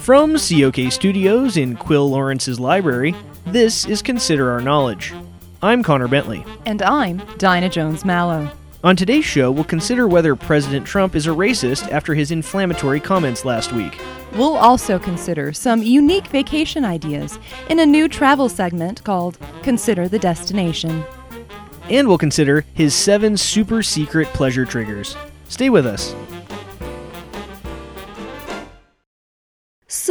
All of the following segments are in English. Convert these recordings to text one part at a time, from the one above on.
From COK Studios in Quill Lawrence's library, this is Consider Our Knowledge. I'm Connor Bentley. And I'm Dinah Jones Mallow. On today's show, we'll consider whether President Trump is a racist after his inflammatory comments last week. We'll also consider some unique vacation ideas in a new travel segment called Consider the Destination. And we'll consider his seven super secret pleasure triggers. Stay with us.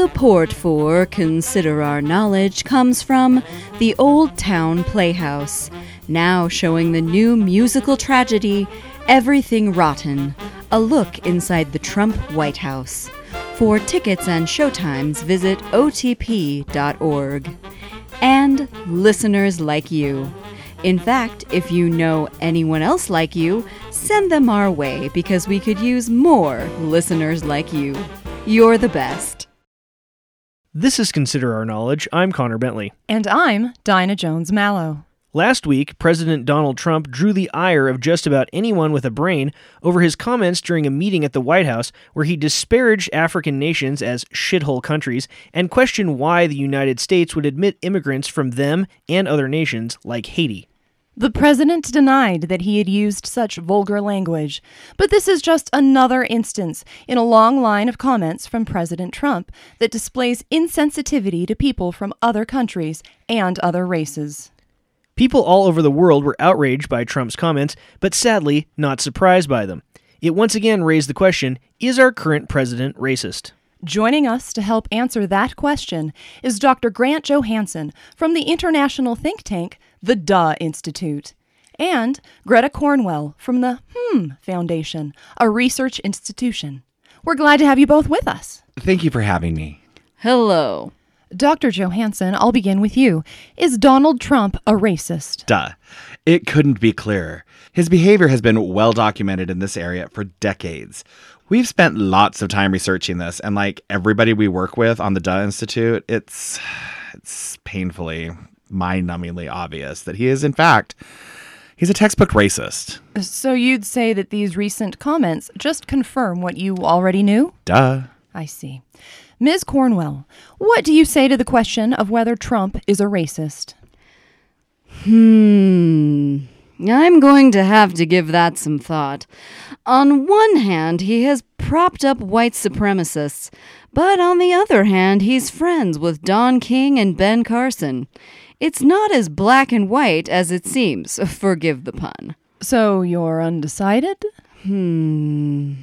Support for Consider Our Knowledge comes from the Old Town Playhouse, now showing the new musical tragedy Everything Rotten, a look inside the Trump White House. For tickets and showtimes, visit otp.org. And listeners like you. In fact, if you know anyone else like you, send them our way because we could use more listeners like you. You're the best. This is Consider Our Knowledge. I'm Connor Bentley. And I'm Dinah Jones Mallow. Last week, President Donald Trump drew the ire of just about anyone with a brain over his comments during a meeting at the White House where he disparaged African nations as shithole countries and questioned why the United States would admit immigrants from them and other nations like Haiti. The president denied that he had used such vulgar language, but this is just another instance in a long line of comments from President Trump that displays insensitivity to people from other countries and other races. People all over the world were outraged by Trump's comments, but sadly not surprised by them. It once again raised the question is our current president racist? Joining us to help answer that question is Dr. Grant Johansson from the international think tank the Duh Institute, and Greta Cornwell from the Hmm Foundation, a research institution. We're glad to have you both with us. Thank you for having me. Hello. Dr. Johansson, I'll begin with you. Is Donald Trump a racist? Duh. It couldn't be clearer. His behavior has been well documented in this area for decades. We've spent lots of time researching this, and like everybody we work with on the Duh Institute, it's it's painfully mind-numbingly obvious that he is in fact he's a textbook racist. So you'd say that these recent comments just confirm what you already knew? Duh. I see. Ms. Cornwell, what do you say to the question of whether Trump is a racist? Hmm. I'm going to have to give that some thought. On one hand, he has propped up white supremacists, but on the other hand, he's friends with Don King and Ben Carson. It's not as black and white as it seems, forgive the pun. So you're undecided? Hmm.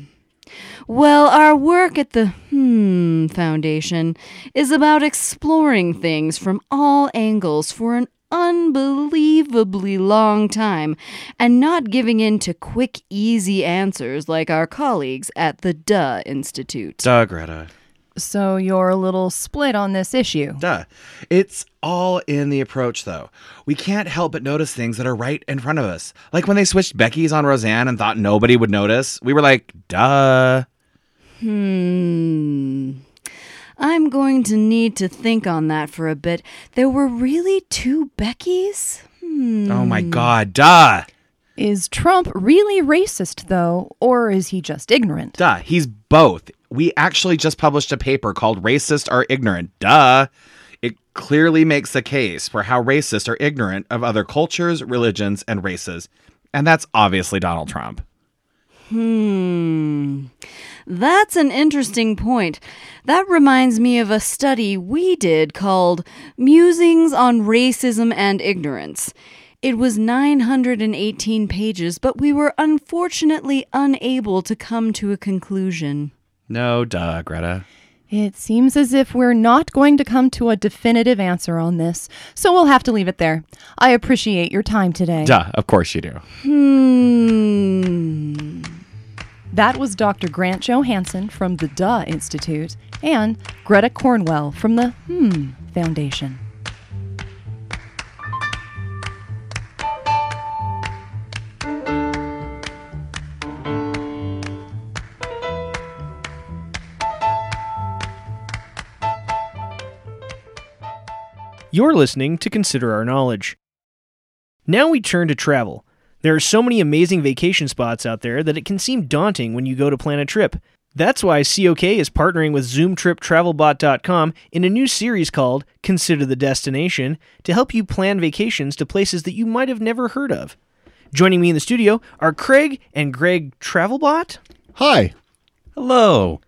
Well, our work at the Hmm Foundation is about exploring things from all angles for an unbelievably long time and not giving in to quick, easy answers like our colleagues at the Duh Institute. Duh, Greta. So you're a little split on this issue. Duh. It's all in the approach, though. We can't help but notice things that are right in front of us. Like when they switched Becky's on Roseanne and thought nobody would notice, we were like, duh. Hmm. I'm going to need to think on that for a bit. There were really two Beckys? Hmm. Oh my god, duh. Is Trump really racist, though, or is he just ignorant? Duh. He's both. We actually just published a paper called Racist or Ignorant. Duh. It clearly makes a case for how racists are ignorant of other cultures, religions, and races. And that's obviously Donald Trump. Hmm. That's an interesting point. That reminds me of a study we did called Musings on Racism and Ignorance. It was 918 pages, but we were unfortunately unable to come to a conclusion. No, duh, Greta. It seems as if we're not going to come to a definitive answer on this, so we'll have to leave it there. I appreciate your time today. Duh, of course you do. Hmm. That was Dr. Grant Johansson from the Duh Institute and Greta Cornwell from the Hmm Foundation. You're listening to Consider Our Knowledge. Now we turn to travel. There are so many amazing vacation spots out there that it can seem daunting when you go to plan a trip. That's why COK is partnering with ZoomTripTravelBot.com in a new series called Consider the Destination to help you plan vacations to places that you might have never heard of. Joining me in the studio are Craig and Greg Travelbot. Hi. Hello.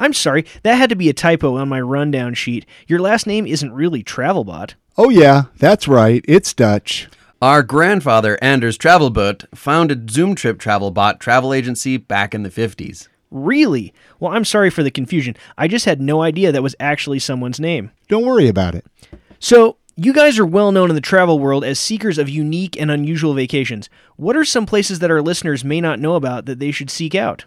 I'm sorry, that had to be a typo on my rundown sheet. Your last name isn't really Travelbot. Oh, yeah, that's right. It's Dutch. Our grandfather, Anders Travelbot, founded Zoom Trip Travelbot travel agency back in the 50s. Really? Well, I'm sorry for the confusion. I just had no idea that was actually someone's name. Don't worry about it. So, you guys are well known in the travel world as seekers of unique and unusual vacations. What are some places that our listeners may not know about that they should seek out?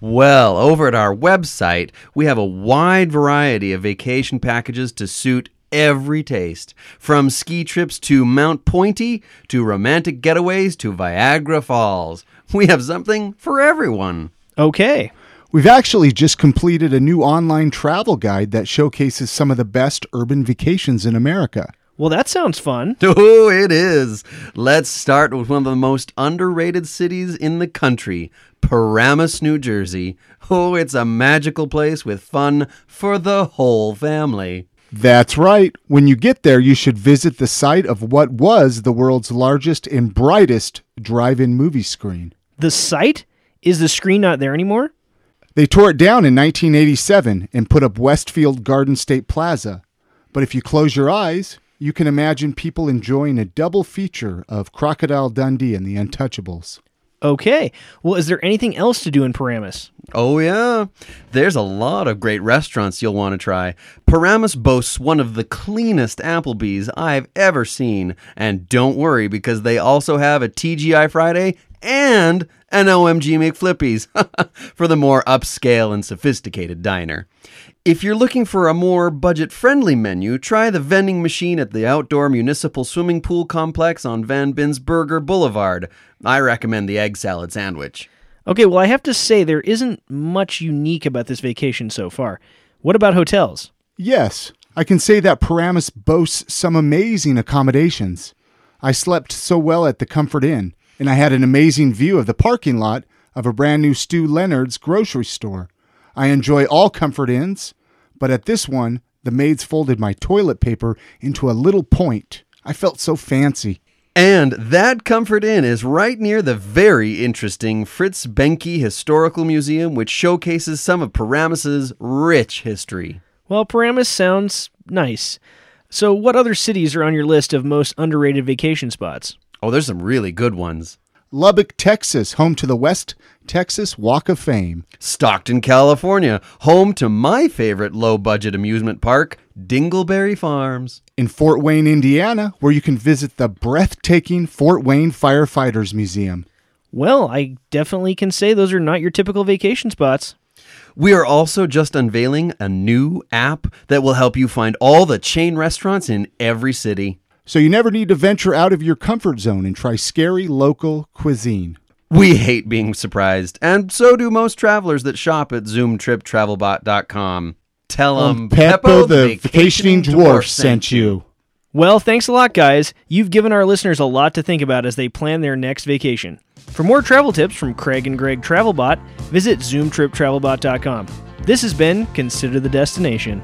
Well, over at our website, we have a wide variety of vacation packages to suit every taste. From ski trips to Mount Pointy, to romantic getaways to Viagra Falls. We have something for everyone. Okay. We've actually just completed a new online travel guide that showcases some of the best urban vacations in America. Well, that sounds fun. Oh, it is. Let's start with one of the most underrated cities in the country, Paramus, New Jersey. Oh, it's a magical place with fun for the whole family. That's right. When you get there, you should visit the site of what was the world's largest and brightest drive in movie screen. The site? Is the screen not there anymore? They tore it down in 1987 and put up Westfield Garden State Plaza. But if you close your eyes, you can imagine people enjoying a double feature of Crocodile Dundee and the Untouchables. Okay. Well, is there anything else to do in Paramus? Oh, yeah. There's a lot of great restaurants you'll want to try. Paramus boasts one of the cleanest Applebee's I've ever seen. And don't worry, because they also have a TGI Friday and an OMG McFlippies for the more upscale and sophisticated diner. If you're looking for a more budget friendly menu, try the vending machine at the outdoor municipal swimming pool complex on Van Binsberger Boulevard. I recommend the egg salad sandwich. Okay, well, I have to say there isn't much unique about this vacation so far. What about hotels? Yes, I can say that Paramus boasts some amazing accommodations. I slept so well at the Comfort Inn, and I had an amazing view of the parking lot of a brand new Stew Leonard's grocery store. I enjoy all Comfort Inns, but at this one, the maids folded my toilet paper into a little point. I felt so fancy. And that Comfort Inn is right near the very interesting Fritz Benke Historical Museum, which showcases some of Paramus's rich history. Well, Paramus sounds nice. So, what other cities are on your list of most underrated vacation spots? Oh, there's some really good ones. Lubbock, Texas, home to the West Texas Walk of Fame. Stockton, California, home to my favorite low budget amusement park, Dingleberry Farms. In Fort Wayne, Indiana, where you can visit the breathtaking Fort Wayne Firefighters Museum. Well, I definitely can say those are not your typical vacation spots. We are also just unveiling a new app that will help you find all the chain restaurants in every city. So you never need to venture out of your comfort zone and try scary local cuisine. We hate being surprised, and so do most travelers that shop at ZoomTripTravelBot.com. Tell them Um, Peppo the vacationing dwarf sent you. Well, thanks a lot, guys. You've given our listeners a lot to think about as they plan their next vacation. For more travel tips from Craig and Greg Travelbot, visit ZoomTripTravelBot.com. This has been Consider the Destination.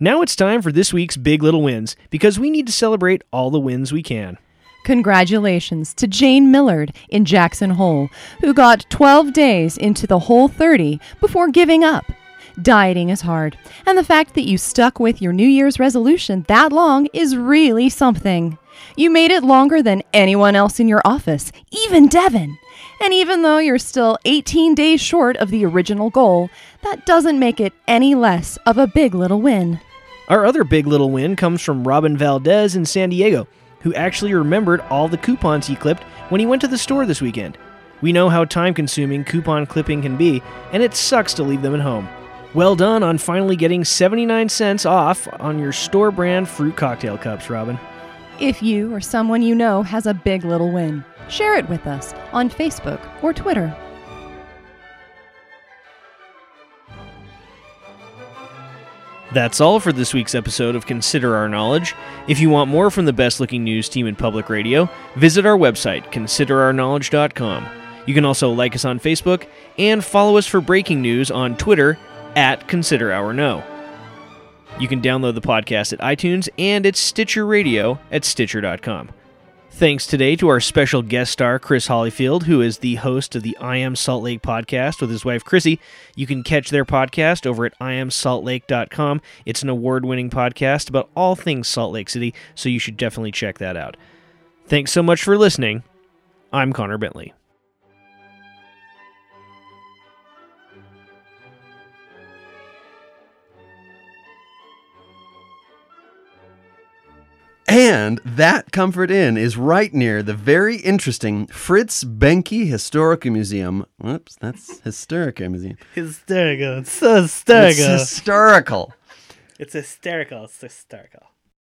Now it's time for this week's Big Little Wins because we need to celebrate all the wins we can. Congratulations to Jane Millard in Jackson Hole, who got 12 days into the whole 30 before giving up. Dieting is hard, and the fact that you stuck with your New Year's resolution that long is really something. You made it longer than anyone else in your office, even Devin. And even though you're still 18 days short of the original goal, that doesn't make it any less of a big little win. Our other big little win comes from Robin Valdez in San Diego, who actually remembered all the coupons he clipped when he went to the store this weekend. We know how time consuming coupon clipping can be, and it sucks to leave them at home. Well done on finally getting 79 cents off on your store brand fruit cocktail cups, Robin. If you or someone you know has a big little win, share it with us on Facebook or Twitter. That's all for this week's episode of Consider Our Knowledge. If you want more from the best looking news team in public radio, visit our website, considerourknowledge.com. You can also like us on Facebook and follow us for breaking news on Twitter at Consider Our. You can download the podcast at iTunes and at Stitcher Radio at Stitcher.com. Thanks today to our special guest star, Chris Hollyfield, who is the host of the I Am Salt Lake podcast with his wife, Chrissy. You can catch their podcast over at IamSaltLake.com. It's an award winning podcast about all things Salt Lake City, so you should definitely check that out. Thanks so much for listening. I'm Connor Bentley. And that Comfort Inn is right near the very interesting Fritz Benke Historical Museum. Whoops, that's Historical Museum. Hysterical. It's so It's historical. It's hysterical. It's hysterical.